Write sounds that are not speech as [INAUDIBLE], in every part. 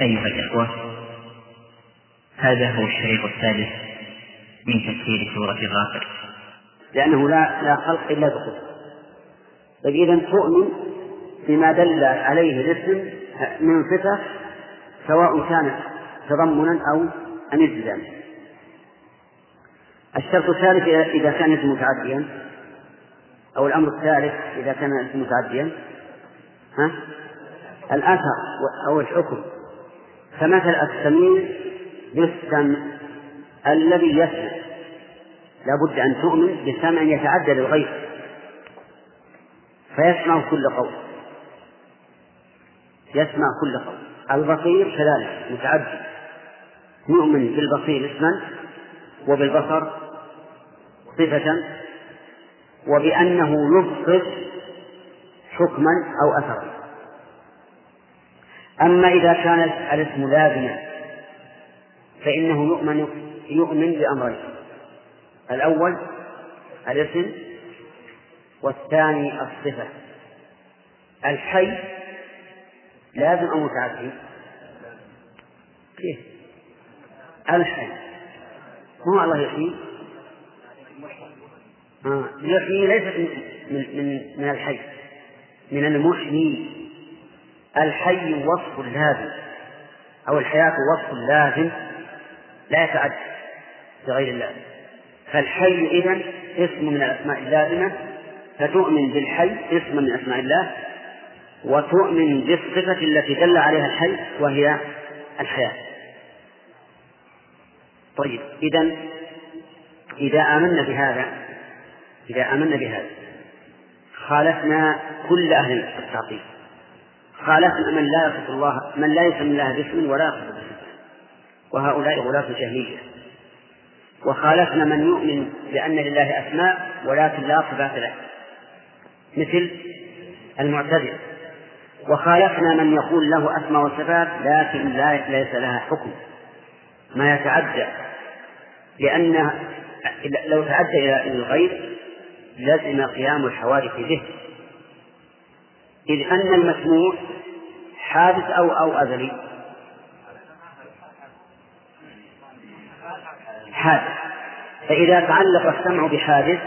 أيها الإخوة هذا هو الشريط الثالث من تفسير سورة غافر لأنه لا لا خلق إلا بقدر طيب إذا تؤمن بما دل عليه الاسم من صفة سواء كان تضمنا أو انزلالا الشرط الثالث إذا كان اسم متعديا أو الأمر الثالث إذا كان اسم متعديا. ها؟ الأثر أو الحكم. فمثل السميع بالسمع الذي يسمع. لابد أن تؤمن بسمع يتعدى للغير فيسمع كل قول. يسمع كل قول. البصير كذلك متعدي نؤمن بالبصير اسما وبالبصر صفة وبأنه يبصر حكما أو أثرا. أما إذا كان الاسم لازما فإنه يؤمن يؤمن بأمرين. الأول الاسم والثاني الصفة. الحي لازم أو متعدي؟ كيف؟ الحي. هو الله يحيي؟ آه. يحيي ليست من, من, من الحي من المحيي. الحي وصف لازم أو الحياة وصف لازم لا يتعدى بغير الله. فالحي إذن اسم من الأسماء اللازمة فتؤمن بالحي اسم من أسماء الله وتؤمن بالصفة التي دل عليها الحي وهي الحياة. طيب إذا إذا آمنا بهذا إذا آمنا بهذا خالفنا كل أهل التعطيل. خالفنا من لا يصف الله من لا يسمي الله باسم ولا يصف باسم وهؤلاء غلاة الجاهلية. وخالفنا من يؤمن بأن لله أسماء ولكن لا صفات له. مثل المعتزلة. وخالفنا من يقول له أسماء وصفات لكن لا ليس لها حكم. ما يتعدى لأن لو تعدى إلى الغير لزم قيام الحوادث به. إذ أن المسموع حادث أو أو أزلي. حادث. فإذا تعلق السمع بحادث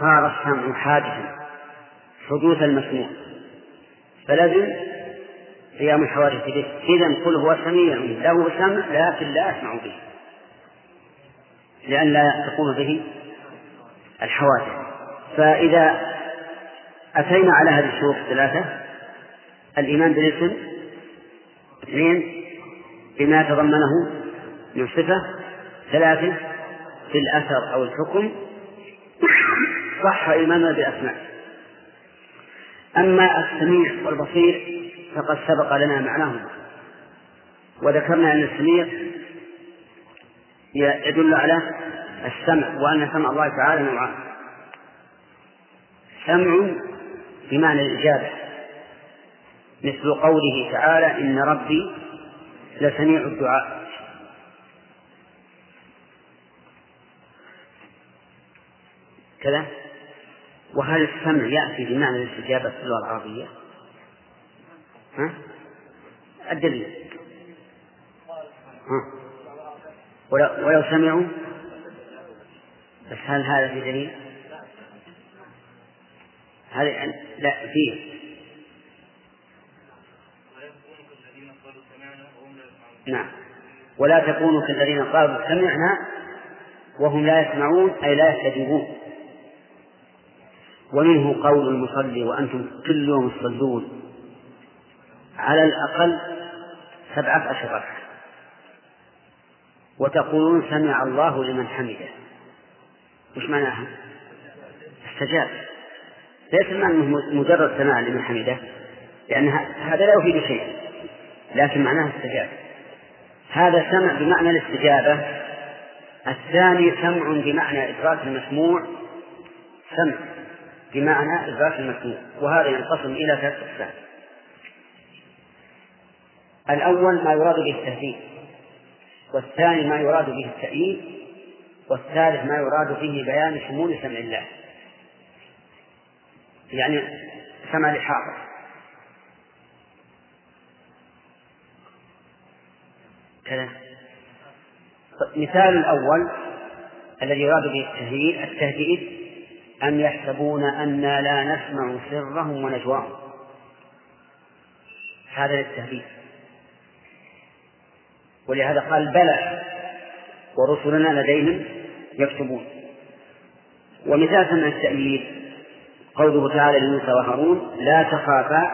صار السمع حادثا حدوث المسموع. فلازم قيام الحوادث به. إذا قل هو سميع له سمع لكن لا أسمع به. لأن لا تقوم به الحوادث. فإذا أتينا على هذه الشروط الثلاثة. الإيمان بالاسم اثنين بما تضمنه من صفة ثلاثة في الأثر أو الحكم. صح إيماننا بأسماء أما السميع والبصير فقد سبق لنا معناهما وذكرنا أن السميع يدل على السمع وأن سمع الله تعالى نوعان. سمع بمعنى الإجابة مثل قوله تعالى إن ربي لسميع الدعاء كذا وهل السمع يأتي بمعنى الاستجابة في اللغة العربية؟ ها؟ الدليل ها؟ ولو, سمعوا بس هل هذا في دليل؟ هذا لا فيه. نعم. ولا تكونوا كالذين قالوا سمعنا وهم لا يسمعون أي لا يستجيبون. ومنه قول المصلي وأنتم كل يوم تصلون على الأقل سبعة أشهر وتقولون سمع الله لمن حمده. وش معناها؟ استجاب. ليس معناه مجرد سماع لمن حمده لأن هذا لا يفيد شيئا لكن معناه استجاب هذا سمع بمعنى الاستجابة. الثاني سمع بمعنى إدراك المسموع. سمع بمعنى إدراك المسموع وهذا ينقسم إلى ثلاث أقسام. الأول ما يراد به التهديد والثاني ما يراد به التأييد والثالث ما يراد به بيان شمول سمع الله. يعني سمع لحاضر كذا. مثال الأول الذي يراد به التهديد التهديد أم يحسبون أنا لا نسمع سرهم ونجواهم. هذا للتهديد. ولهذا قال بلى ورسلنا لديهم يكتبون. ومثال سمع التأييد قوله تعالى لموسى وهارون لا تخافا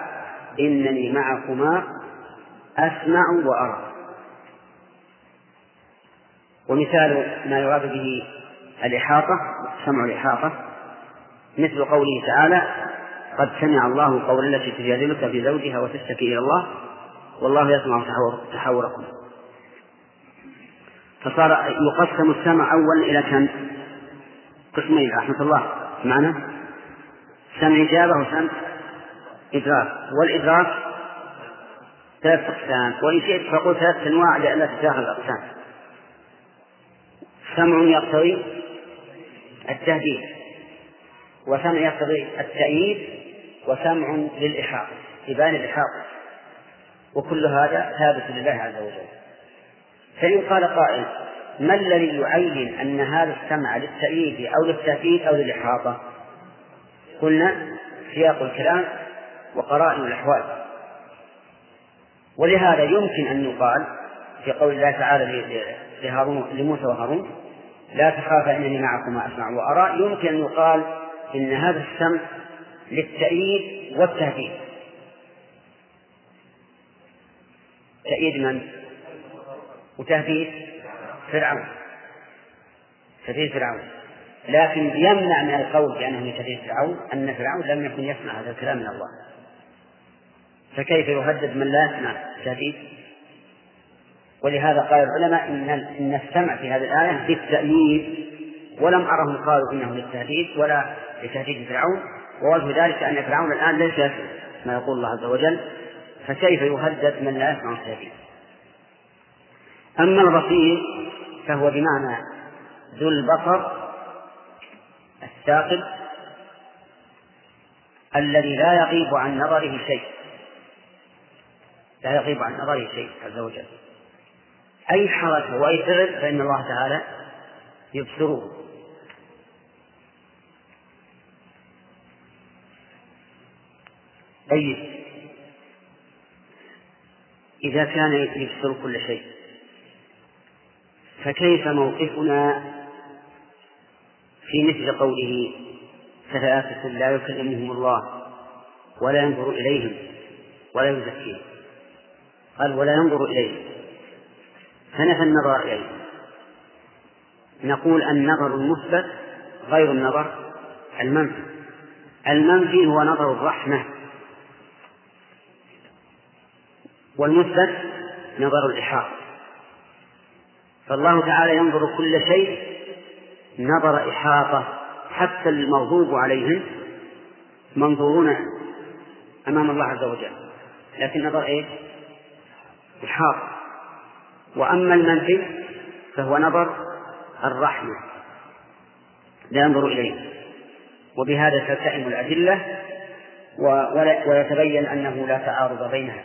إنني معكما أسمع وأرى. ومثال ما يراد به الإحاطة سمع الإحاطة مثل قوله تعالى قد سمع الله قول التي تجادلك في زوجها وتشتكي إلى الله والله يسمع تحاوركم فصار يقسم السمع أولا إلى كم؟ قسمين رحمة الله. معنى؟ سمع إجابة وسمع إدراك. والإدراك ثلاث أقسام. وإن شئت فقل ثلاث أنواع لئلا تتاخذ الأقسام. سمع يقتضي التهديد وسمع يقتضي التأييد وسمع للإحاطة إبان الإحاطة. وكل هذا ثابت لله عز وجل. فإن قال قائل ما الذي يعين أن هذا السمع للتأييد أو للتأكيد أو للإحاطة؟ قلنا سياق الكلام وقرائن الأحوال. ولهذا يمكن أن يقال في قول الله تعالى لهارون لموسى وهارون لا تخافا إنني معكما أسمع وأرى. يمكن أن يقال إن هذا السمع للتأييد والتهديد. تأييد من؟ وتهديد فرعون. تهديد فرعون. لكن يمنع من القول بأنه تهديد فرعون أن فرعون لم يكن يسمع هذا الكلام من الله. فكيف يهدد من لا يسمع؟ تهديد. ولهذا قال العلماء إن إن السمع في هذه الآية للتأييد ولم أرهم قالوا إنه للتهديد ولا لتهديد فرعون. ووجه ذلك أن فرعون الآن ليس ما يقول الله عز وجل. فكيف يهدد من لا يسمع التهديد أما البصير فهو بمعنى ذو البصر الثاقب الذي لا يغيب عن نظره شيء. لا يغيب عن نظره شيء عز وجل. أي حركة وأي فعل فإن الله تعالى يبصره. طيب. إذا كان يبصر كل شيء فكيف موقفنا في مثل قوله ثلاثة لا يكلمهم الله ولا ينظر إليهم ولا يزكيهم قال ولا ينظر إليهم فنفى النظر إليه نقول النظر المثبت غير النظر المنفي. المنفي هو نظر الرحمة. والمثبت نظر الإحاطة. فالله تعالى ينظر كل شيء نظر إحاطة حتى المغضوب عليهم منظورون أمام الله عز وجل. لكن نظر إيه؟ إحاطة. وأما المنفي فهو نظر الرحمة. لا ينظر إليه. وبهذا تلتئم الأدلة ويتبين أنه لا تعارض بينها.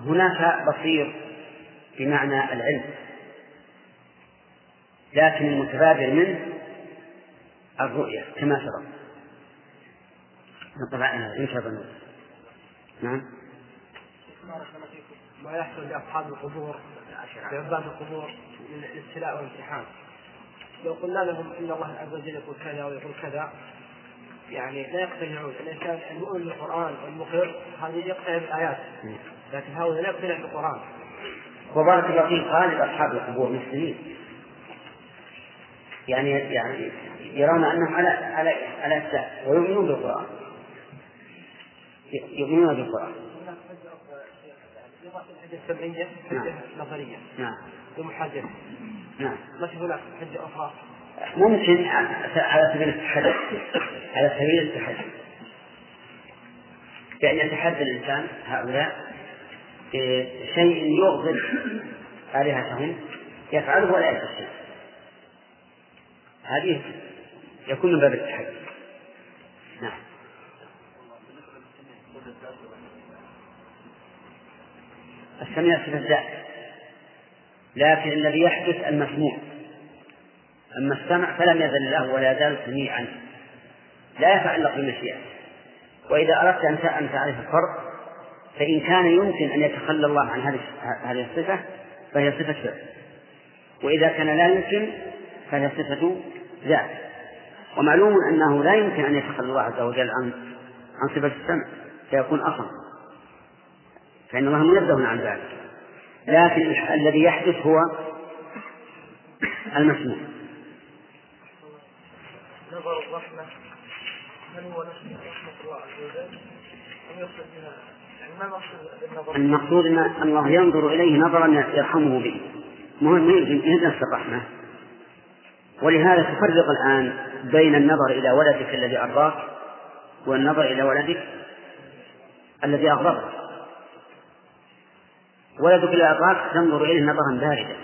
هناك بصير بمعنى العلم. لكن المتبادر منه الرؤية كما ترى طبعا إن شاء الله. نعم. ما يحصل لأصحاب القبور لعباد القبور من الابتلاء والامتحان لو قلنا لهم إن الله عز وجل يقول كذا ويقول كذا يعني لا يقتنعون. الانسان المؤمن بالقرآن والمقر هذه يقتنع بالآيات. لكن هؤلاء لا يقتنع بالقرآن. وبارك الله فيك غالب أصحاب القبور مسلمين. يعني يعني يرون أنهم على على على السهل ويؤمنون بالقرآن. يؤمنون بالقرآن. الحجة السمعية حجة نظرية نعم. ومحجة نعم. ما في هناك حجة أخرى ممكن على سبيل التحدي على سبيل التحدي بأن يتحدى الإنسان هؤلاء بشيء يغضب آلهتهم يفعله ولا يفعل هذه يكون من باب التحدي. نعم. السميع صفة ذات لكن الذي يحدث المسموع. أما السمع فلم يزل له ولا يزال سميعا. لا يتعلق بالمشيئة وإذا أردت أن تعرف الفرق فإن كان يمكن أن يتخلى الله عن هذه هذه الصفة فهي صفة فعل وإذا كان لا يمكن فهي صفة ذات. ومعلوم أنه لا يمكن أن يتخلى الله عز وجل عن عن صفة السمع فيكون أصم. فإن الله منزه عن ذلك. لكن الذي يحدث هو المسموع. نظر الرحمة. هل هو نفس رحمة الله عز وجل؟ أم يقصد بها؟ يعني ما المقصود أن الله ينظر إليه نظرا يرحمه به. مهم يمكن نفس الرحمة. ولهذا تفرق الآن بين النظر إلى ولدك الذي أرضاك والنظر إلى ولدك الذي أغضبك. ولدك الذي أرضاك تنظر إليه نظرا باردا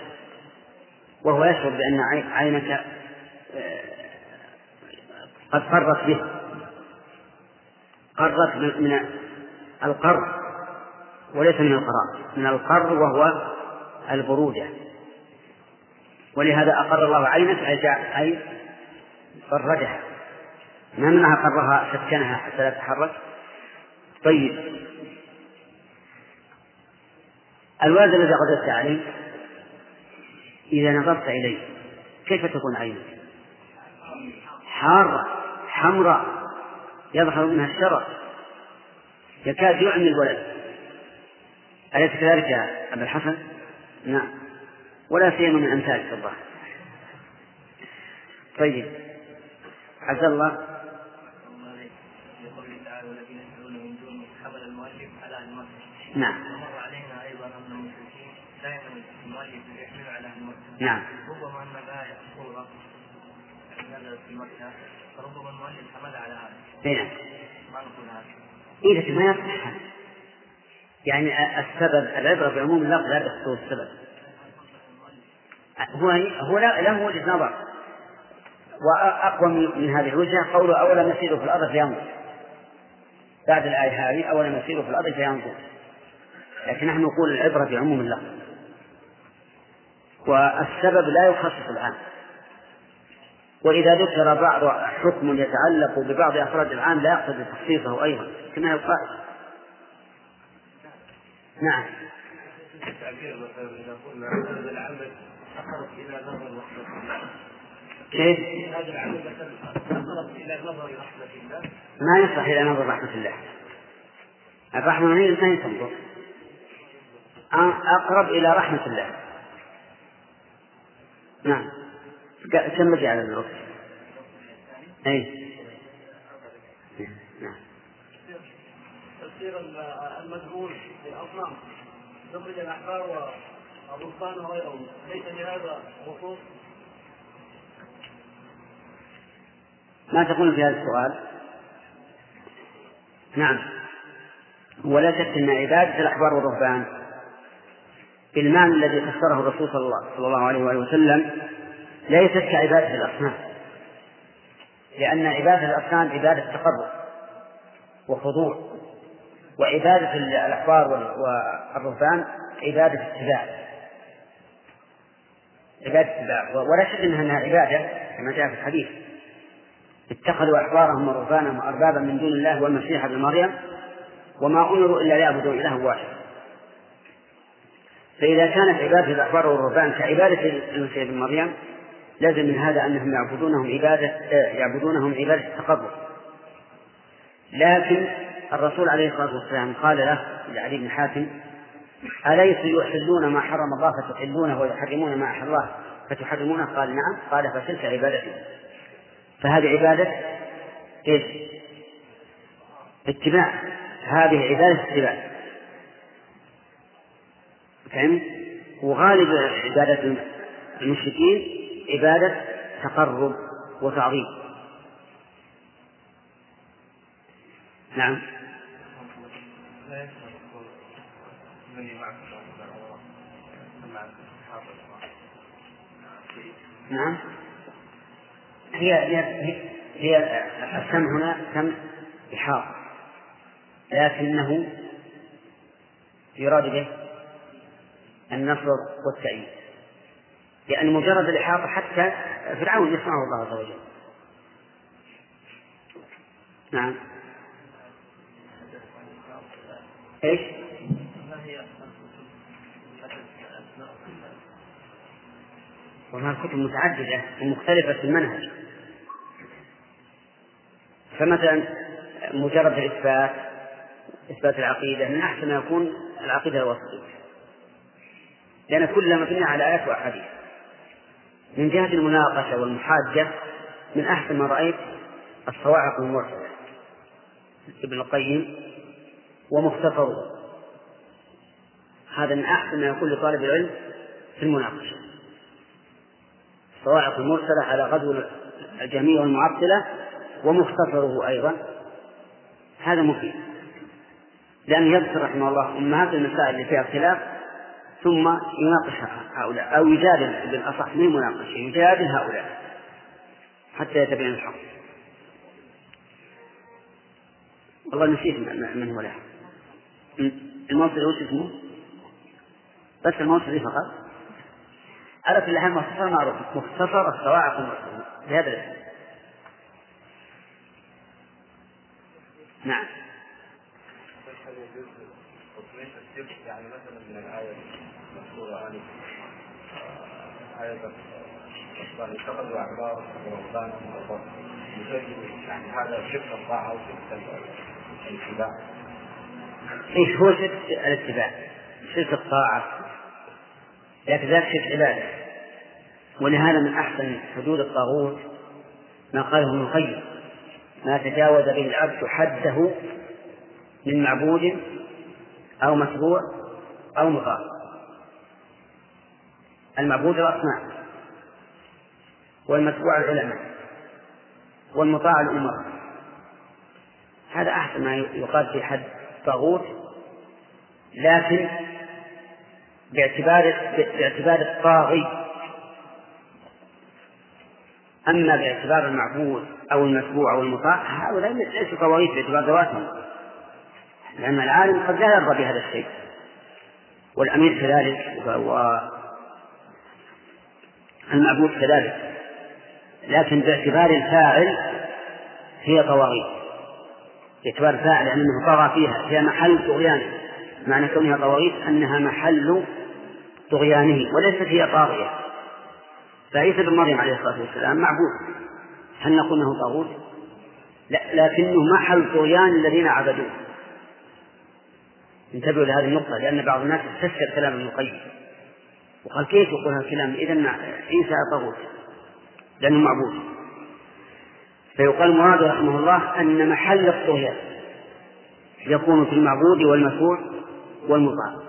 وهو يشعر بأن عينك آه، قد قرت به قرت من القر وليس من القرار من القر وهو البرودة. ولهذا أقر الله عينك أي فردها ما منها قرها سكنها حتى لا تتحرك. طيب. الولد الذي قدرت عليه إذا نظرت إليه كيف تكون عينك؟ حارة حمراء يظهر منها الشرر يكاد يعمي الولد أليس كذلك يا أبا الحسن؟ نعم. ولا سيما من أمثالك الظاهر. طيب. عز الله. نعم. ومر علينا أيضا ان المشركين دائما المؤلف يحمل على المرسل نعم. ربما ان الايه الصورة نزلت في مكه فربما المؤلف حمل على هذا اي نعم ما نقول هذا لكن ما يصح. يعني السبب العبرة بعموم اللفظ لا بخصوص السبب. هو هو له وجهة نظر. وأقوى من هذه الوجهة قوله أولم يسيروا في الأرض فينظر. بعد الآية هذه أولم يسيروا في الأرض فينظر. لكن نحن نقول العبرة بعموم اللفظ والسبب لا يخصص العام وإذا ذكر بعض حكم يتعلق ببعض أفراد العام لا يقصد تخصيصه أيضا. كما يقال. نعم. كيف؟ هذا العمل أقرب إلى نظر رحمة الله. ما يصلح إلى نظر رحمة الله. الرحمة ما هي تنظر أقرب إلى رحمة الله. نعم. كم بقي على الوقت؟ أي. نعم. تفسير المجهول للأصنام. يخرج الأحبار والرهبان وغيرهم ليس لهذا خصوص ما تقول في هذا السؤال؟ نعم. ولا شك أن عبادة الأحبار والرهبان بالمعنى الذي فسره الرسول صلى الله عليه وآله وسلم ليست كعبادة الأصنام. لأن عبادة الأصنام عبادة تقرب وخضوع وعبادة الأحبار والرهبان عبادة اتباع. عبادة اتباع ولا شك أنها عبادة كما جاء في الحديث. اتخذوا أحبارهم ورهبانهم أربابا من دون الله والمسيح ابن مريم وما أمروا إلا ليعبدوا إله واحد. فإذا كانت عبادة الأحبار والرهبان كعبادة المسيح ابن مريم لازم من هذا أنهم يعبدونهم عبادة يعبدونهم عبادة التقرب لكن الرسول عليه الصلاة والسلام قال له لعلي بن حاتم أليسوا يحلون ما حرم الله فتحلونه ويحرمون ما أحل الله فتحرمونه؟ قال نعم. قال فتلك عبادته فهذه عبادة إيش؟ اتباع. هذه عبادة اتباع. فهمت؟ وغالب عبادة المشركين عبادة تقرب وتعظيم. نعم. نعم. هي هي هي السم هنا سم إحاطة. لكنه يراد به النصر والتأييد. لأن مجرد الإحاطة حتى فرعون يسمعه الله عز وجل. نعم. إيش؟ وما الكتب متعددة ومختلفة في المنهج. فمثلا مجرد الإثبات إثبات العقيدة من أحسن ما يكون العقيدة الوسطية. لأن كلها مبنية على آيات وأحاديث. من جهة المناقشة والمحاجة من أحسن ما رأيت الصواعق المرسلة ابن القيم ومختصره. هذا من أحسن ما يكون لطالب العلم في المناقشة. الصواعق المرسلة على غزو الجميع والمعطلة ومختصره أيضا. هذا مفيد. لأنه يذكر رحمه الله أمهات المسائل اللي فيها اختلاف ثم يناقش هؤلاء أو يجادل بالأصح من المناقشة يجادل هؤلاء حتى يتبين الحق. والله نسيت من هو له. الموصل وش اسمه؟ بس الموصل فقط؟ على كل حال مختصر معروف مختصر الصواعق المرسلة بهذا الاسم. نعم. يعني مثلا من الآية المذكورة آنفا آية يعني هذا شرك الطاعة شرك الاتباع إيش هو شرك الاتباع؟ شرك الطاعة. لكن ذلك شرك عبادة ولهذا من أحسن حدود الطاغوت ما قاله ابن القيم ما تجاوز به العبد حده من معبود أو متبوع أو مطاع المعبود الأصنام والمتبوع العلماء والمطاع الأمراء. هذا أحسن ما يقال في حد طاغوت لكن باعتبار باعتبار الطاغي. أما باعتبار المعبود أو المتبوع أو المطاع هؤلاء ليسوا طواغيت باعتبار ذواتهم. لأن العالم قد لا يرضى بهذا الشيء. والأمير كذلك والمعبود كذلك. لكن باعتبار الفاعل هي طواغيت. باعتبار الفاعل أنه طغى فيها هي محل طغيانه معنى كونها طواغيت أنها محل طغيانه وليست هي طاغية. فعيسى بن مريم عليه الصلاة والسلام معبود. هل نقول إنه طاغوت؟ لا لكنه محل طغيان الذين عبدوه. انتبهوا لهذه النقطة لأن بعض الناس استشكل كلام ابن القيم. وقال كيف يقول هذا الكلام إذا عيسى طاغوت لأنه معبود. فيقال مراد رحمه الله أن محل الطغيان يكون في المعبود والمشروع والمطاع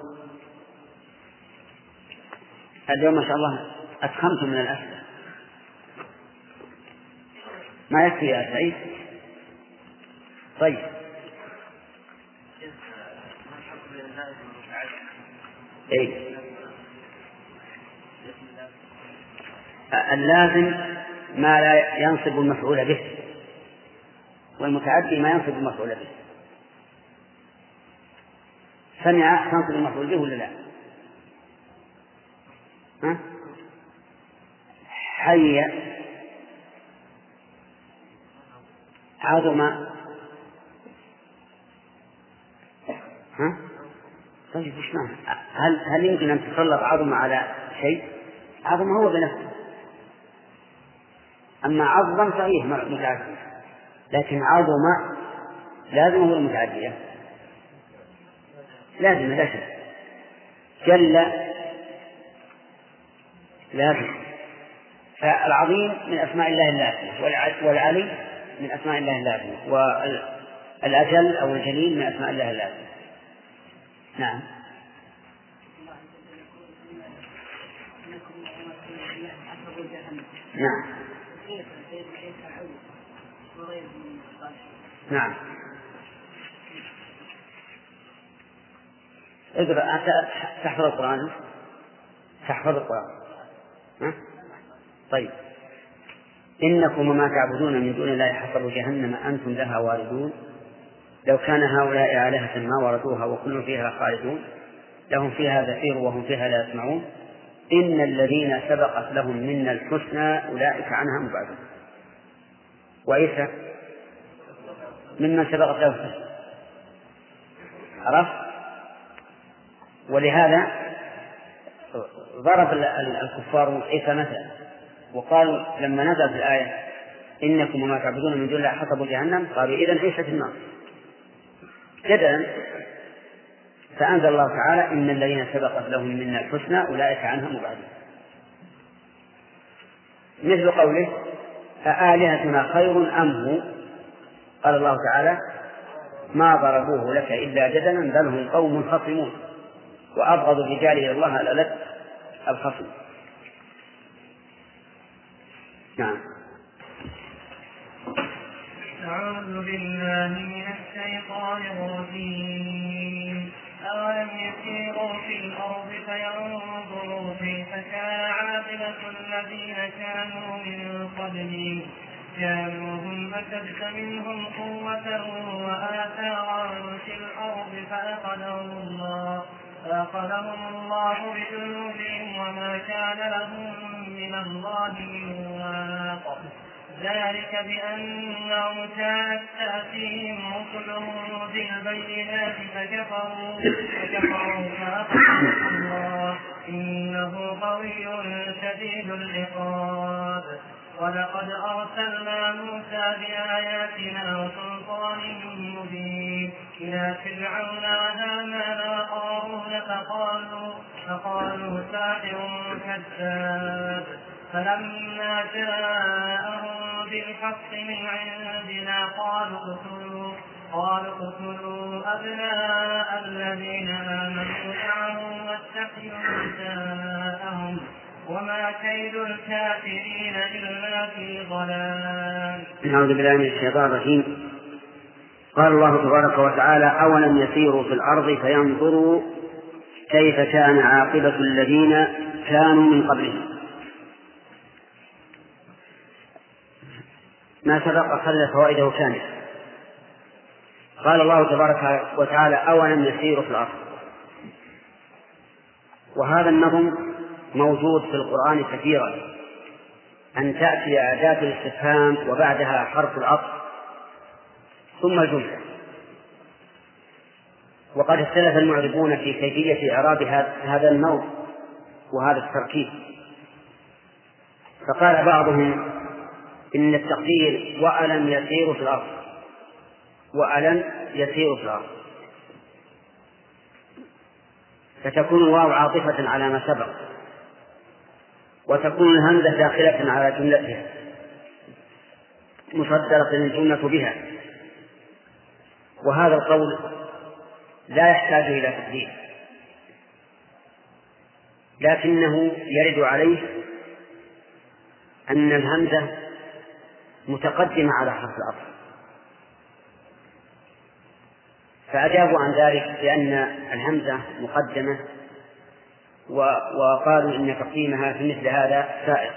اليوم ما شاء الله أتخمت من الأسئلة ما يكفي يا سعيد؟ طيب. أي اللازم ما لا ينصب المفعول به. والمتعدي ما ينصب المفعول به. سمع تنصب المفعول به ولا لا؟ حي. عظم ها؟ طيب وش؟ هل هل يمكن أن تسلط عظم على شيء؟ عظم هو بنفسه. أما عظم صحيح متعدي لكن عظم لازم هو المتعدية لازم لا شك جل لازم فالعظيم من أسماء الله اللازمة والعلي من أسماء الله اللازمة والأجل أو الجليل من أسماء الله اللازمة نعم. نعم. نعم. اقرأ تحفظ القرآن؟ تحفظ القرآن. طيب. إنكم وما تعبدون من دون الله حسب جهنم أنتم لها واردون. لو كان هؤلاء آلهة ما وردوها وكل فيها خالدون. لهم فيها زفير وهم فيها لا يسمعون. إن الذين سبقت لهم منا الحسنى أولئك عنها مبعدون. وعيسى ممن سبقت له عرفت؟ ولهذا ضرب الكفار عيسى مثلا وقالوا لما نزلت الآية إنكم وما تعبدون من دون الله حسبوا جهنم قالوا إذا عيسى في النار. جدلا فأنزل الله تعالى إن الذين سبقت لهم منا الحسنى أولئك عنها مبعدون. مثل قوله أآلهتنا خير أم هو؟ قال الله تعالى ما ضربوه لك إلا جدلا بل هم قوم خصمون. وأبغض الرجال إلى الله الألد الخصم. نعم. أعوذ بالله من الشيطان الرجيم. أولم يسيروا في الأرض فينظروا كيف كان عاقبة الذين كانوا من قبلهم. كانوا هم أشد منهم قوة وآثارا في الأرض فأخذهم الله. فأخذهم الله بذنوبهم وما كان لهم من الله من واق ذلك بأنهم كانت تأتيهم رسلهم بالبينات فكفروا فكفروا فأخذهم الله. إنه قوي شديد العقاب. ولقد أرسلنا موسى بآياتنا وسلطان مبين إلى فرعون وهامان فقالوا فقالوا ساحر كذاب. فلما جاءهم بالحق من عندنا قالوا اقتلوا قالوا اقتلوا أبناء الذين آمنوا معه واستحيوا نساءهم. وما كيد الكافرين إلا في ضلال. أعوذ بالله من الشيطان الرجيم. قال الله تبارك وتعالى أولم يسيروا في الأرض فينظروا كيف كان عاقبة الذين كانوا من قبلهم. ما سبق خلى فوائده كاملة. قال الله تبارك وتعالى أولم يسيروا في الأرض؟ وهذا النظم موجود في القرآن كثيرا. أن تأتي أداة الاستفهام وبعدها حرف العطف ثم الجملة. وقد اختلف المعربون في كيفية إعراب هذا النوع وهذا التركيب. فقال بعضهم إن التقدير وألم يسيروا في الأرض وألم يسيروا في الأرض. فتكون الواو عاطفة على ما سبق وتكون الهمزة داخلة على جملتها مصدرة الجملة بها. وهذا القول لا يحتاج إلى تقدير. لكنه يرد عليه أن الهمزة متقدمة على حرف العطف فأجابوا عن ذلك بأن الهمزة مقدمة وقالوا إن تقديمها في مثل هذا سائر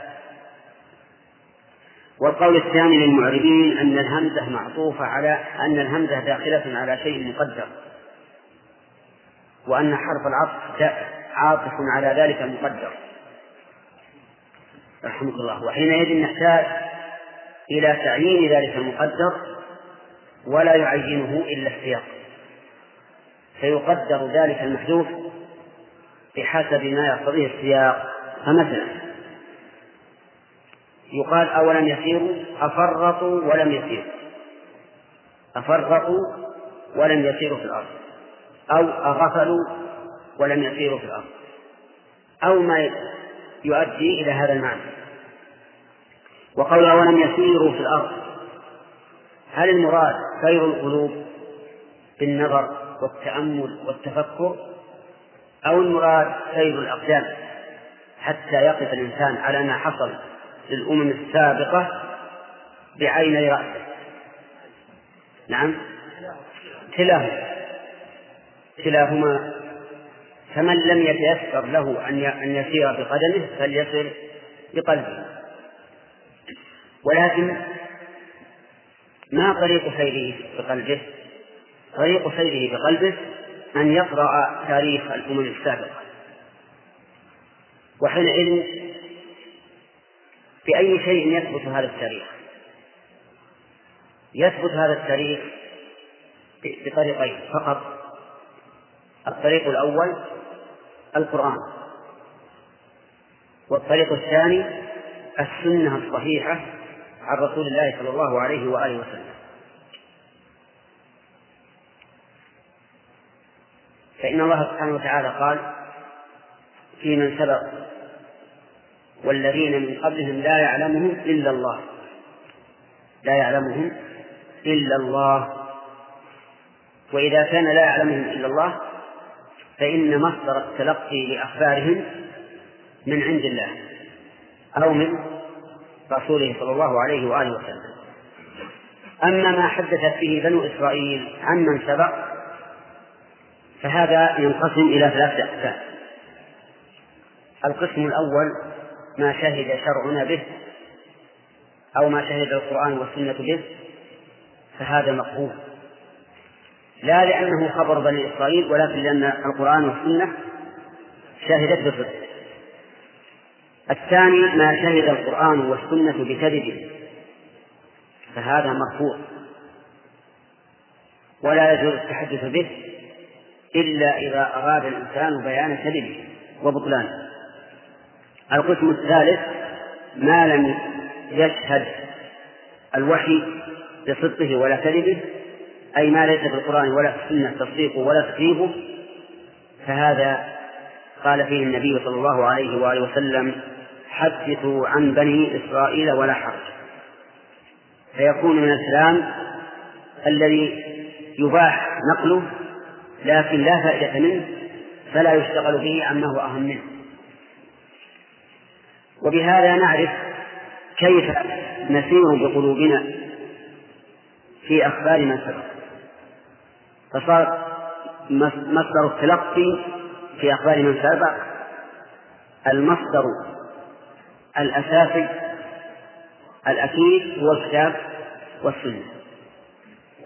والقول الثاني للمعربين أن الهمزة معطوفة على أن الهمزة داخلة على شيء مقدر. وأن حرف العطف عاطف على ذلك المقدر رحمك الله. وحينئذ نحتاج إلى تعيين ذلك المقدر ولا يعينه إلا السياق. فيقدر ذلك المحذوف بحسب ما يقتضيه السياق. فمثلا يقال أولم يسيروا؟ أفرطوا ولم يسيروا. أفرطوا ولم يسيروا في الأرض. أو أغفلوا ولم يسيروا في الأرض. أو ما يؤدي إلى هذا المعنى. وقول أولم يسيروا في الأرض. هل المراد سير القلوب بالنظر والتأمل والتفكر؟ أو المراد سير الأقدام حتى يقف الإنسان على ما حصل للأمم السابقة بعيني رأسه؟ نعم. كلاهما كلاهما. فمن لم يتيسر له أن يسير بقدمه فليسر بقلبه. ولكن ما طريق سيره بقلبه؟ طريق سيره بقلبه أن يقرأ تاريخ الأمم السابقة. وحينئذ بأي شيء يثبت هذا التاريخ؟ يثبت هذا التاريخ بطريقين فقط. الطريق الأول القرآن. والطريق الثاني السنة الصحيحة عن رسول الله صلى الله عليه وآله وسلم. فإن الله سبحانه وتعالى قال في من سبق والذين من قبلهم لا يعلمهم إلا الله. لا يعلمهم إلا الله. وإذا كان لا يعلمهم إلا الله فإن مصدر التلقي لأخبارهم من عند الله أو من رسوله صلى الله عليه وآله وسلم. أما ما حدثت به بنو إسرائيل عمن سبق فهذا ينقسم إلى ثلاثة أقسام. القسم الأول ما شهد شرعنا به أو ما شهد القرآن والسنة به فهذا مقبول. لا لأنه خبر بني إسرائيل ولكن لأن القرآن والسنة شهدت بصدق الثاني ما شهد القرآن والسنة بكذبه فهذا مرفوع. ولا يجوز التحدث به إلا إذا أراد الإنسان بيان كذبه وبطلانه. القسم الثالث ما لم يشهد الوحي بصدقه ولا كذبه أي ما ليس في القرآن ولا في السنة تصديقه ولا تكذيبه فهذا قال فيه النبي صلى الله عليه وآله وسلم حدثوا عن بني إسرائيل ولا حرج. فيكون من الكلام الذي يباح نقله لكن لا فائدة منه فلا يشتغل به عما هو أهم منه. وبهذا نعرف كيف نسير بقلوبنا في أخبار من سبق. فصار مصدر التلقي في أخبار من سبق المصدر الأساسي الأكيد هو الكتاب والسنة.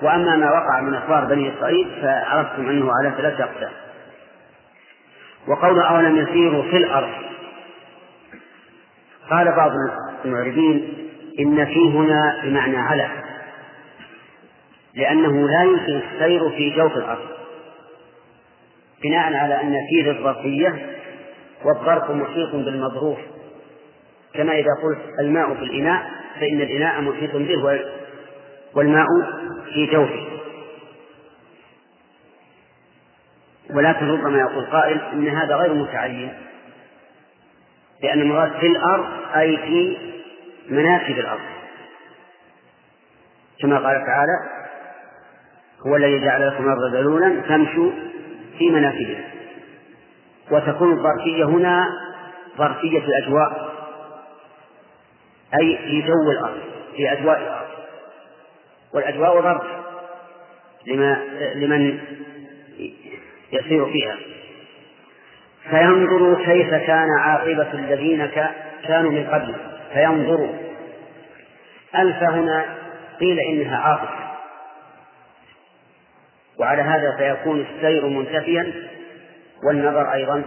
وأما ما وقع من أخبار بني إسرائيل فعرفتم أنه على ثلاثة أقسام. وقول أولم يسيروا في الأرض. قال بعض المعربين إن في هنا بمعنى على. لأنه لا يمكن السير في جوف الأرض. بناء على أن في للظرفية والظرف محيط بالمظروف. كما إذا قلت الماء في الإناء فإن الإناء محيط به والماء في جوفه. ولكن ربما يقول قائل إن هذا غير متعين. لأن المراد في الأرض أي في مناكب الأرض. كما قال تعالى هو الذي جعل لكم الأرض ذلولا فامشوا في مناكبها وتكون الظرفية هنا ظرفية الأجواء أي في جو الأرض في أجواء الأرض. والأجواء ظرف لما لمن يسير فيها. فينظروا كيف كان عاقبة الذين كانوا من قبل. فينظروا ألف هنا قيل إنها عاقبة. وعلى هذا فيكون السير منتفيا والنظر أيضا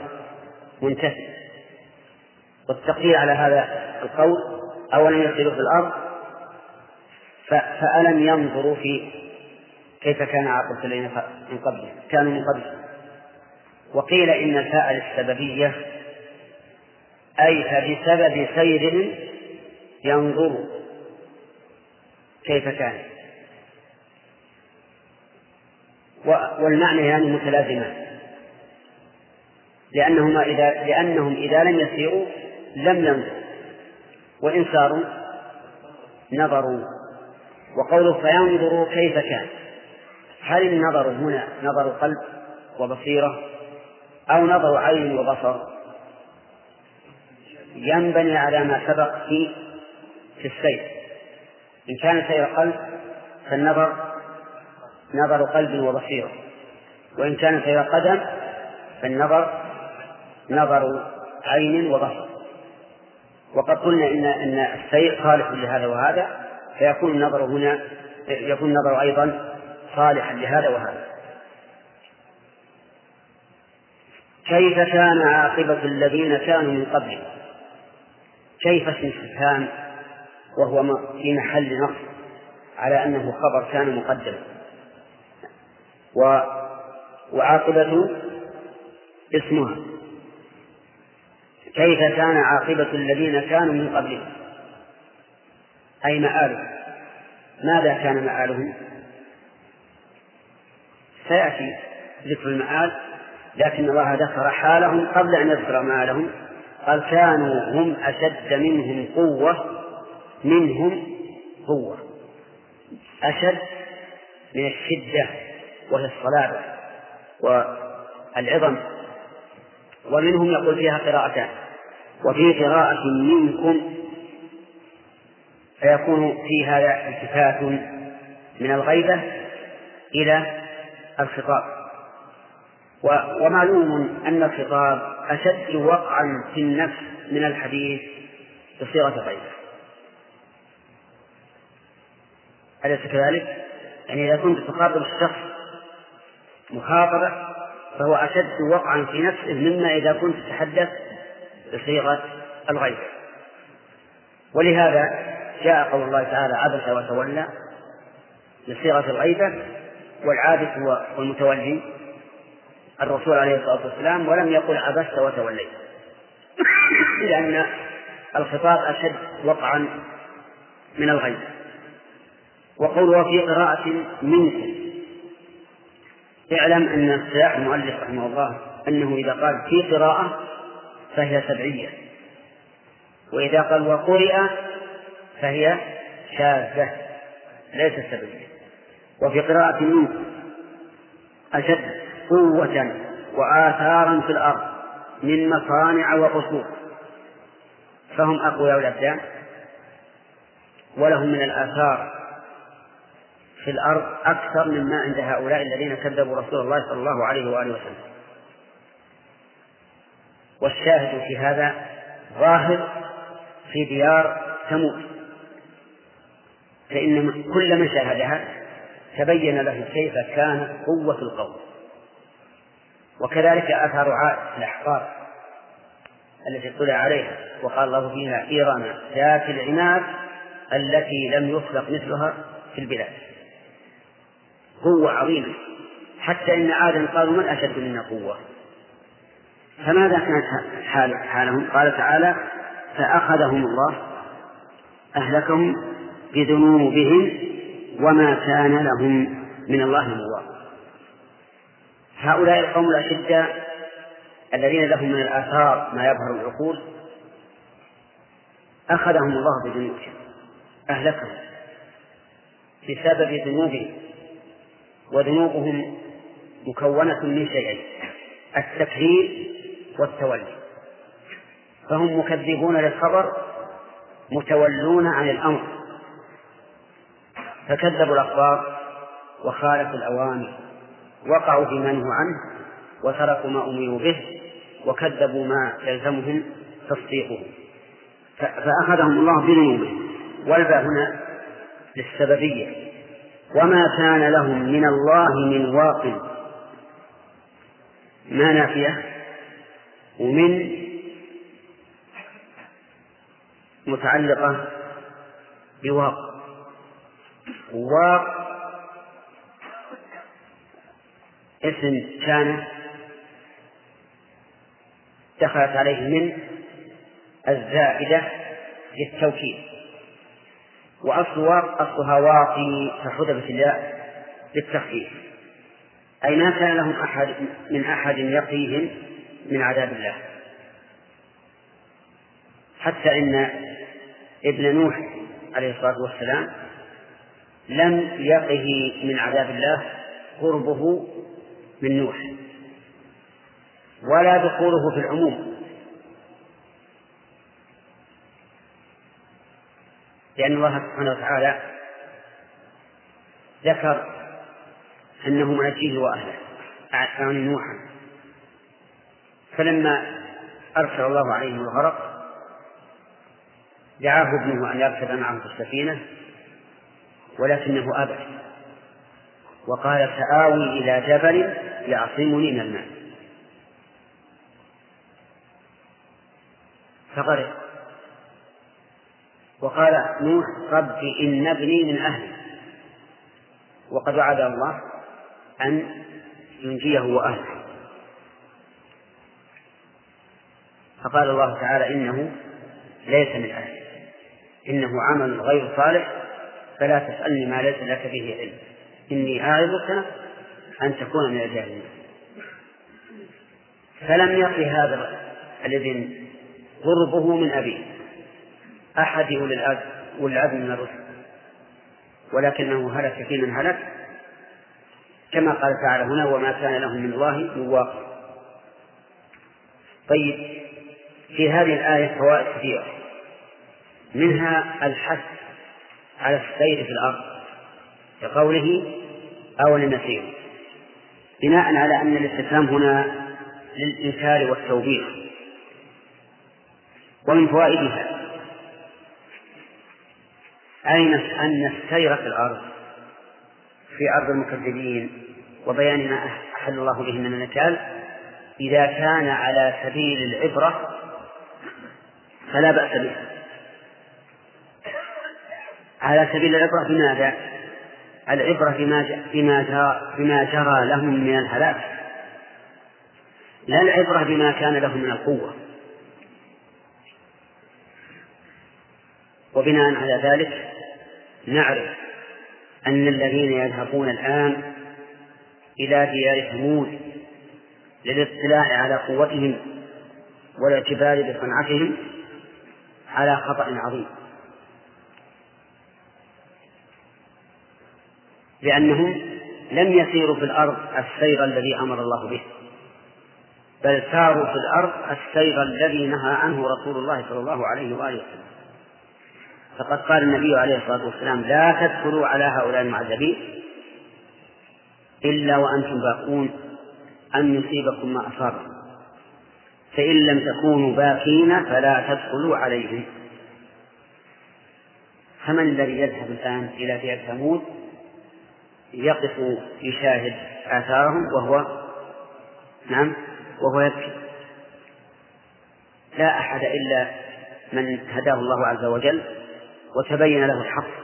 منتفي. والتقدير على هذا القول أولم يسيروا في الأرض فألم ينظروا في كيف كان عاقبة الذين من قبل كانوا من قبل وقيل إن الفاء للسببية أي فبسبب سيرهم ينظروا كيف كان. والمعنى يعني متلازمان لأنهما إذا لأنهم إذا لم يسيروا لم ينظروا. وإن ساروا نظروا. وقوله فينظروا كيف كان. هل النظر هنا نظر قلب وبصيرة أو نظر عين وبصر؟ ينبني على ما سبق في في السير. إن كان سير قلب فالنظر نظر قلب وبصيرة وإن كان سير قدم فالنظر نظر عين وبصر. وقد قلنا إن إن السير صالح لهذا وهذا فيكون النظر هنا يكون النظر أيضا صالحا لهذا وهذا. كيف كان عاقبة الذين كانوا من قبلهم كيف اسم استفهام وهو في محل نص على أنه خبر كان مقدما و وعاقبة اسمها. كيف كان عاقبة الذين كانوا من قبلهم؟ أي مآلهم؟ ماذا كان مآلهم؟ سيأتي ذكر المآل لكن الله ذكر حالهم قبل أن يذكر مآلهم. قال كانوا هم أشد منهم قوة منهم قوة أشد من الشدة. وهي الصلابة والعظم. ومنهم يقول فيها قراءتان. وفي قراءة منكم فيكون في هذا التفات من الغيبة إلى الخطاب. ومعلوم أن الخطاب أشد وقعا في النفس من الحديث بصيغة غيبة أليس كذلك؟ يعني إذا كنت تخاطب الشخص مخاطبة فهو أشد وقعا في نفسه مما إذا كنت تتحدث بصيغة الغيب. ولهذا جاء قول الله تعالى عبس وتولى بصيغة الغيبة والعابس هو المتولي الرسول عليه الصلاة والسلام ولم يقل عبست وتوليت [COUGHS] لأن الخطاب أشد وقعا من الغيب. وقوله في قراءة منكم اعلم أن اصطلاح المؤلف رحمه الله أنه إذا قال في قراءة فهي سبعية وإذا قال وقرئ فهي شاذة ليست سبعية وفي قراءة منكم أشد قوة وآثارا في الأرض من مصانع وقصور. فهم أقوياء الأبدان ولهم من الآثار في الأرض أكثر مما عند هؤلاء الذين كذبوا رسول الله صلى الله عليه وآله وسلم. والشاهد في هذا ظاهر في ديار ثمود. فإن كل من شاهدها تبين له كيف كانت قوة القوم. وكذلك آثار عاد الأحقار التي اطلع عليها. وقال الله فيها إيران ذات العناد التي لم يخلق مثلها في البلاد. قوة عظيمة. حتى إن عادا قالوا من أشد منا قوة؟ فماذا كانت حال حالهم؟ قال تعالى فأخذهم الله أهلكهم بذنوبهم وما كان لهم من الله من واق هؤلاء القوم الأشداء الذين لهم من الآثار ما يظهر العقول أخذهم الله بذنوبهم أهلكهم بسبب ذنوبهم. وذنوبهم مكونة من شيئين التكذيب والتولي. فهم مكذبون للخبر متولون عن الأمر. فكذبوا الأخبار وخالفوا الأوامر وقعوا فيما نهوا عنه وتركوا ما أمروا به وكذبوا ما يلزمهم تصديقه. فأخذهم الله بذنوبهم والباء هنا للسببية. وما كان لهم من الله من واق ما نافية؟ ومن متعلقة بواق. واق اسم كان دخلت عليه من الزائدة للتوكيد. وأصل أصلها فحذفت الياء للتخفيف أي ما كان لهم أحد من أحد يقيهم من عذاب الله. حتى إن ابن نوح عليه الصلاة والسلام لم يقه من عذاب الله قربه من نوح. ولا دخوله في العموم. لأن الله سبحانه وتعالى ذكر أنه منجيه وأهله يعني نوحا. فلما أرسل الله عليه الغرق دعاه ابنه أن يركب معه في السفينة ولكنه أبى. وقال سآوي إلى جبل يعصمني من الماء. فغرق. وقال نوح رب إن ابني من أهلي. وقد وعد الله أن ينجيه وأهله. فقال الله تعالى إنه ليس من أهله إنه عمل غير صالح فلا تسألني ما ليس لك به علم. إني أعظك أن تكون من الجاهلين. فلم يقل هذا الابن قربه من أبيه. أحد أولي العزم من الرسل. ولكنه هلك في من هلك. كما قال تعالى هنا وما كان لهم من الله من واقع. طيب في هذه الآية فوائد كثيرة. منها الحث على السير في الأرض كقوله أولم يسيروا بناء على أن الاستفهام هنا للإنكار والتوبيخ. ومن فوائدها أين أن السير في الأرض؟ في أرض المكذبين وبيان ما أحل الله به من النكال؟ إذا كان على سبيل العبرة فلا بأس به. على سبيل العبرة بماذا؟ العبرة بما بما بما جرى لهم من الهلاك. لا العبرة بما كان لهم من القوة. وبناء على ذلك نعرف أن الذين يذهبون الآن إلى ديار ثمود للاطلاع على قوتهم والاعتبار بصنعتهم على خطأ عظيم. لأنهم لم يسيروا في الأرض السير الذي أمر الله به بل ساروا في الأرض السير الذي نهى عنه رسول الله صلى الله عليه وآله وسلم. فقد قال النبي عليه الصلاة والسلام لا تدخلوا على هؤلاء المعذبين إلا وأنتم باقون أن يصيبكم ما أصابهم فإن لم تكونوا باقين فلا تدخلوا عليهم. فمن الذي يذهب الآن إلى ديار ثمود؟ يقف يشاهد آثارهم وهو نعم وهو يبكي. لا أحد إلا من هداه الله عز وجل وتبين له الحق.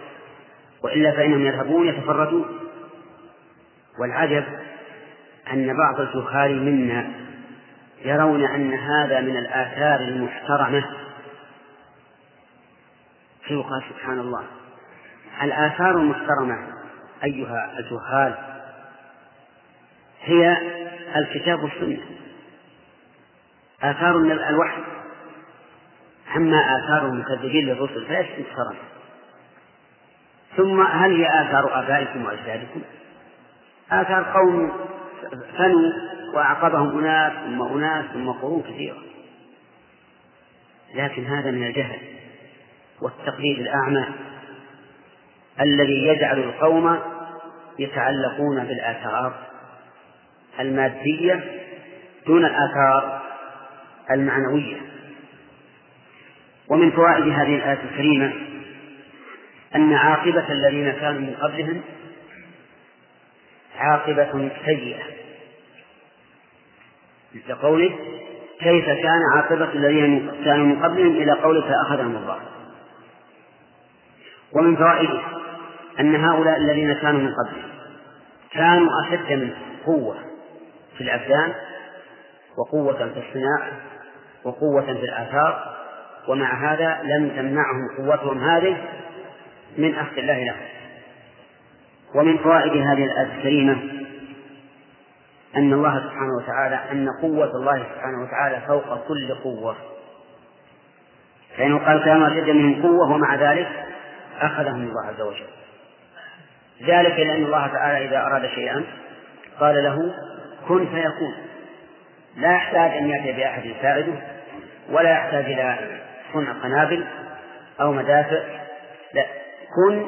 وإلا فإنهم يذهبون يتفردون والعجب أن بعض الجهال منا يرون أن هذا من الآثار المحترمة. فيقال سبحان الله. الآثار المحترمة أيها الجهال هي الكتاب والسنة. آثار الوحي. أما آثار المكذبين للرسل فليست محترمة ثم هل هي آثار آبائكم وأجدادكم؟ آثار قوم فنوا وأعقبهم أناس ثم أناس ثم قرون كثيرة. لكن هذا من الجهل والتقليد الأعمى الذي يجعل القوم يتعلقون بالآثار المادية دون الآثار المعنوية. ومن فوائد هذه الآية الكريمة أن عاقبة الذين كانوا من قبلهم عاقبة سيئة. مثل قوله كيف كان عاقبة الذين كانوا من قبلهم إلى قوله فأخذهم الله. ومن فوائده أن هؤلاء الذين كانوا من قبلهم كانوا أشد من قوة في الأبدان وقوة في الصناعة وقوة في الآثار ومع هذا لم تمنعهم قوتهم هذه من أخذ الله لهم. ومن فوائد هذه الآية الكريمة أن الله سبحانه وتعالى أن قوة الله سبحانه وتعالى فوق كل قوة. فإنه قال كانوا أشد منهم قوة ومع ذلك أخذهم الله عز وجل. ذلك لأن الله تعالى إذا أراد شيئا قال له كن فيكون. لا يحتاج أن يأتي بأحد يساعده ولا يحتاج إلى صنع قنابل أو مدافع لا كن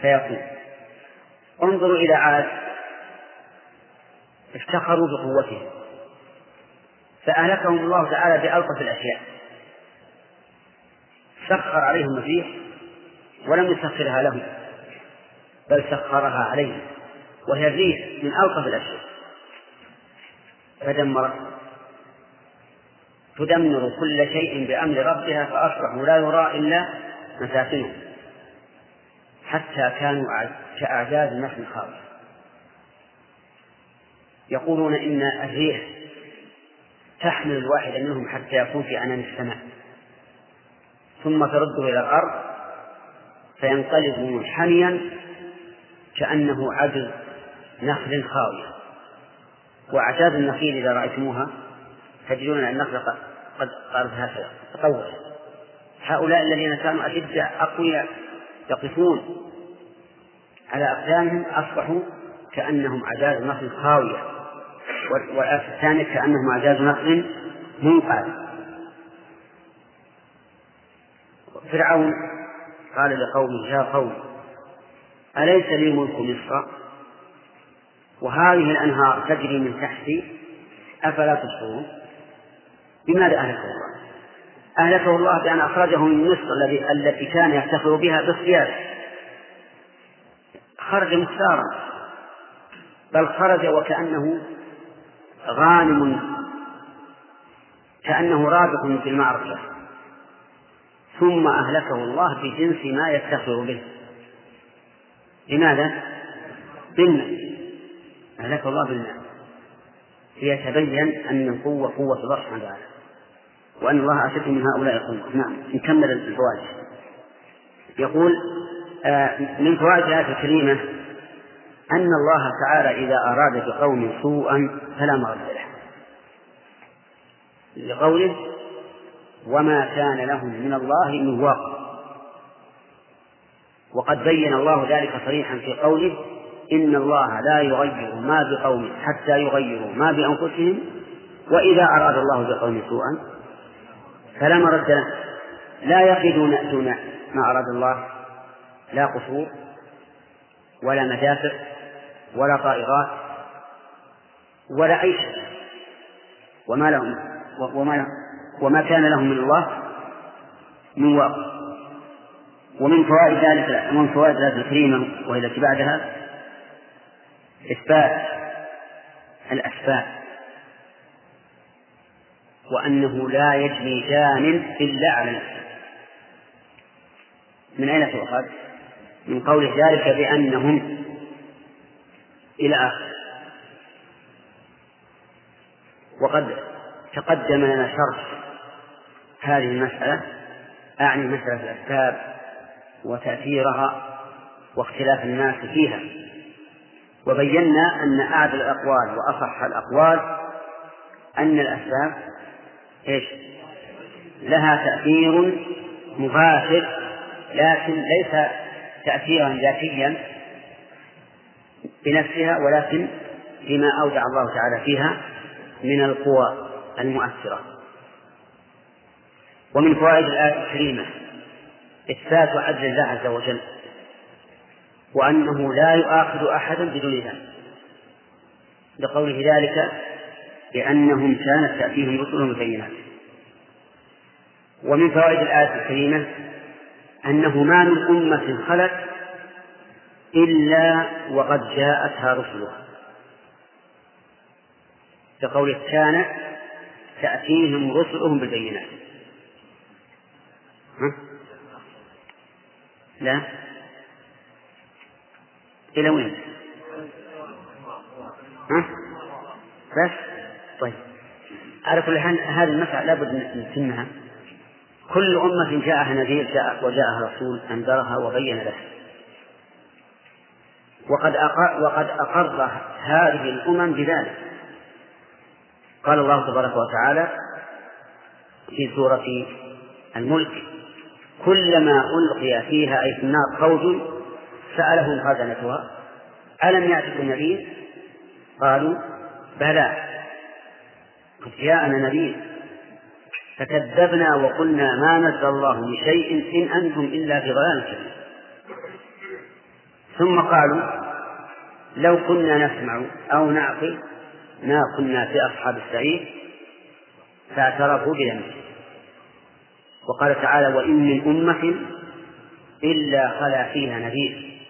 فيكون. انظروا إلى عاد افتخروا بقوتهم فأهلكهم الله تعالى بألطف الأشياء. سخر عليهم الريح ولم يسخرها لهم بل سخرها عليهم وهي الريح من ألطف الأشياء. فدمرت تدمر كل شيء بأمر ربها فأصبحوا لا يرى إلا مساكنهم حتى كانوا كأعداد نخل خالص يقولون إن الريح تحمل الواحد منهم حتى يكون في عنان السماء. ثم ترده إلى الأرض فينقلب منحنيا كأنه عجز نخل خاوية. وأعشاب النخيل إذا رأيتموها تجدون أن النخل قد صارت هكذا. تطورت هؤلاء الذين كانوا أشداء أقوياء يقفون على أقدامهم أصبحوا كأنهم أعجاز نخل خاوية والآية الثانية كأنهم أعجاز نخل منقعد فرعون قال لقومه يا قوم أليس لي ملك مصر؟ وهذه الأنهار تجري من تحتي أفلا تبصرون بماذا أهلكه الله؟ أهلكه الله بأن أخرجه من مصر التي كان يفتخر بها بالصياد خرج مختارا بل خرج وكأنه غانم كأنه رابط في المعركة. ثم أهلكه الله بجنس ما يفتخر به. لماذا؟ بالماء أهلكه الله بالماء ليتبين أن القوة قوة الله سبحانه وتعالى وأن الله أشد من هؤلاء القوة. نعم نكمل الفوائد. يقول آه، من فوائد الآية الكريمة أن الله تعالى إذا أراد بقوم سوءا فلا مرد له. لقوله وما كان لهم من الله من واق. وقد بين الله ذلك صريحا في قوله إن الله لا يغير ما بقوم حتى يغيروا ما بأنفسهم وإذا أراد الله بقوم سوءا فلا مرد لا يقدون دون ما أراد الله لا قصور ولا مدافع ولا طائرات ولا أي شيء. وما لهم وما وما كان لهم من الله من واقع ومن فوائد ذلك ومن فوائد ذلك الكريمة وهي التي بعدها إثبات الأسباب. وأنه لا يجري جان إلا على نفسه من أين تؤخذ؟ من قوله ذلك بأنهم إلى آخره. وقد تقدم لنا شرح هذه المسألة أعني مسألة الأسباب وتأثيرها واختلاف الناس فيها. وبينا أن أعدل الأقوال وأصح الأقوال أن الأسباب إيش؟ لها تأثير مباشر لكن ليس تأثيرا ذاتيا بنفسها ولكن بما أودع الله تعالى فيها من القوى المؤثرة ومن فوائد الآية الكريمة إثبات عدل الله عز وجل وأنه لا يؤاخذ أحدا بدون ذنب لقوله ذلك لأنهم كانت تأتيهم رسلهم بالبينات ومن فوائد الآية الكريمة أنه ما من أمة خلت إلا وقد جاءتها رسلها كقوله كان تأتيهم رسلهم بالبينات ها؟ لا إلى وين؟ ها؟ بس طيب. على كل حال هذه المسألة لابد من نتمها. كل أمة جاءها نذير جاء وجاءها رسول أنذرها وبين لها. وقد أقر وقد أقر هذه الأمم بذلك. قال الله تبارك وتعالى في سورة الملك كلما ألقي فيها أي في النار فوج سألهم خزنتها. ألم يأتكم نذير؟ قالوا بلى. قد جاءنا نذير فكذبنا وقلنا ما نزل الله من شيء إن أنتم إلا في ضلال كبير. ثم قالوا لو كنا نسمع أو نعقل ما كنا في أصحاب السعير فاعترفوا بذنبهم وقال تعالى وإن من أمة إلا خلا فيها نذير.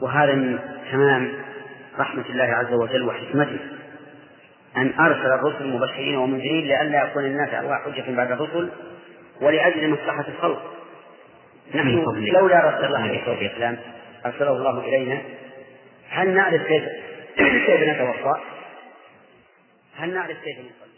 وهذا من تمام رحمة الله عز وجل وحكمته. أن أرسل الرسل مبشرين ومنذرين لئلا يكون الناس على الله حجة بعد الرسل ولأجل مصلحة الخلق نحن لولا رسول الله عليه الصلاة والسلام أرسله الله إلينا هل نعرف كيف [CLEARS THROAT] كيف نتوفى؟ هل نعرف كيف نصلي؟